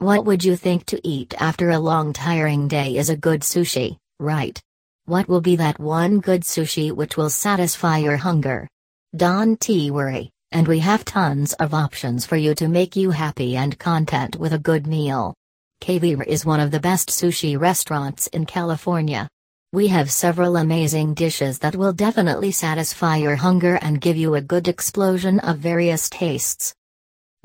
What would you think to eat after a long tiring day is a good sushi, right? What will be that one good sushi which will satisfy your hunger? Don't worry, and we have tons of options for you to make you happy and content with a good meal. Kaviar is one of the best sushi restaurants in California. We have several amazing dishes that will definitely satisfy your hunger and give you a good explosion of various tastes.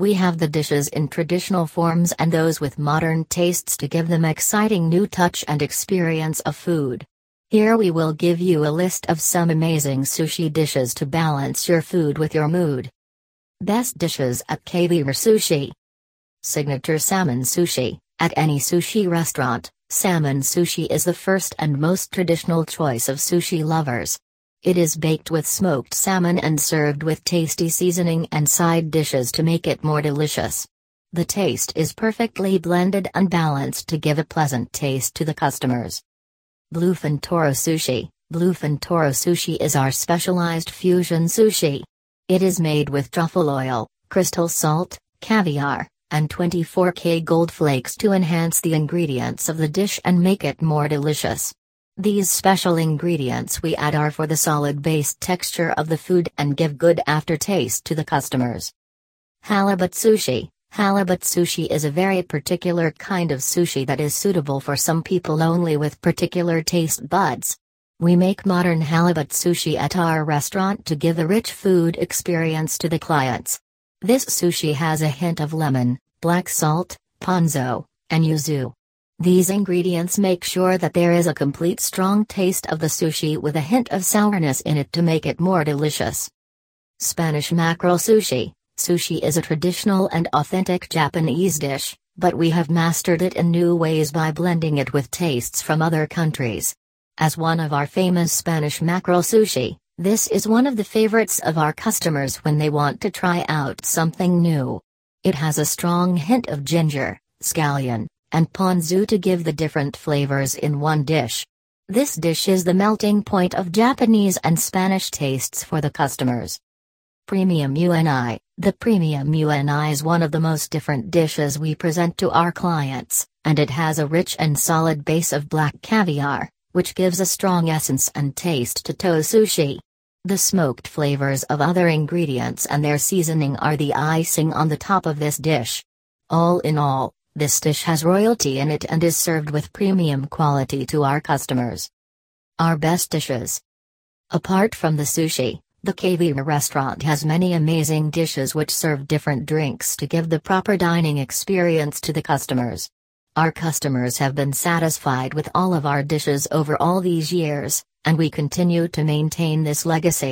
We have the dishes in traditional forms and those with modern tastes to give them exciting new touch and experience of food. Here we will give you a list of some amazing sushi dishes to balance your food with your mood. Best dishes at Kaviar Sushi Signature Salmon Sushi At any sushi restaurant, salmon sushi is the first and most traditional choice of sushi lovers. It is baked with smoked salmon and served with tasty seasoning and side dishes to make it more delicious. The taste is perfectly blended and balanced to give a pleasant taste to the customers. Bluefin Toro Sushi Bluefin Toro Sushi is our specialized fusion sushi. It is made with truffle oil, crystal salt, caviar, and 24K gold flakes to enhance the ingredients of the dish and make it more delicious. These special ingredients we add are for the solid base texture of the food and give good aftertaste to the customers. Halibut Sushi Halibut sushi is a very particular kind of sushi that is suitable for some people only with particular taste buds. We make modern halibut sushi at our restaurant to give a rich food experience to the clients. This sushi has a hint of lemon, black salt, ponzu, and yuzu. These ingredients make sure that there is a complete strong taste of the sushi with a hint of sourness in it to make it more delicious. Spanish mackerel sushi Sushi is a traditional and authentic Japanese dish, but we have mastered it in new ways by blending it with tastes from other countries. As one of our famous Spanish mackerel sushi, this is one of the favorites of our customers when they want to try out something new. It has a strong hint of ginger, scallion, and ponzu to give the different flavors in one dish. This dish is the melting point of Japanese and Spanish tastes for the customers. Premium UNI The Premium UNI is one of the most different dishes we present to our clients, and it has a rich and solid base of black caviar, which gives a strong essence and taste to toe sushi. The smoked flavors of other ingredients and their seasoning are the icing on the top of this dish. All in all, this dish has royalty in it and is served with premium quality to our customers. Our best dishes. Apart from the sushi, the Kaviar restaurant has many amazing dishes which serve different drinks to give the proper dining experience to the customers. Our customers have been satisfied with all of our dishes over all these years, and we continue to maintain this legacy.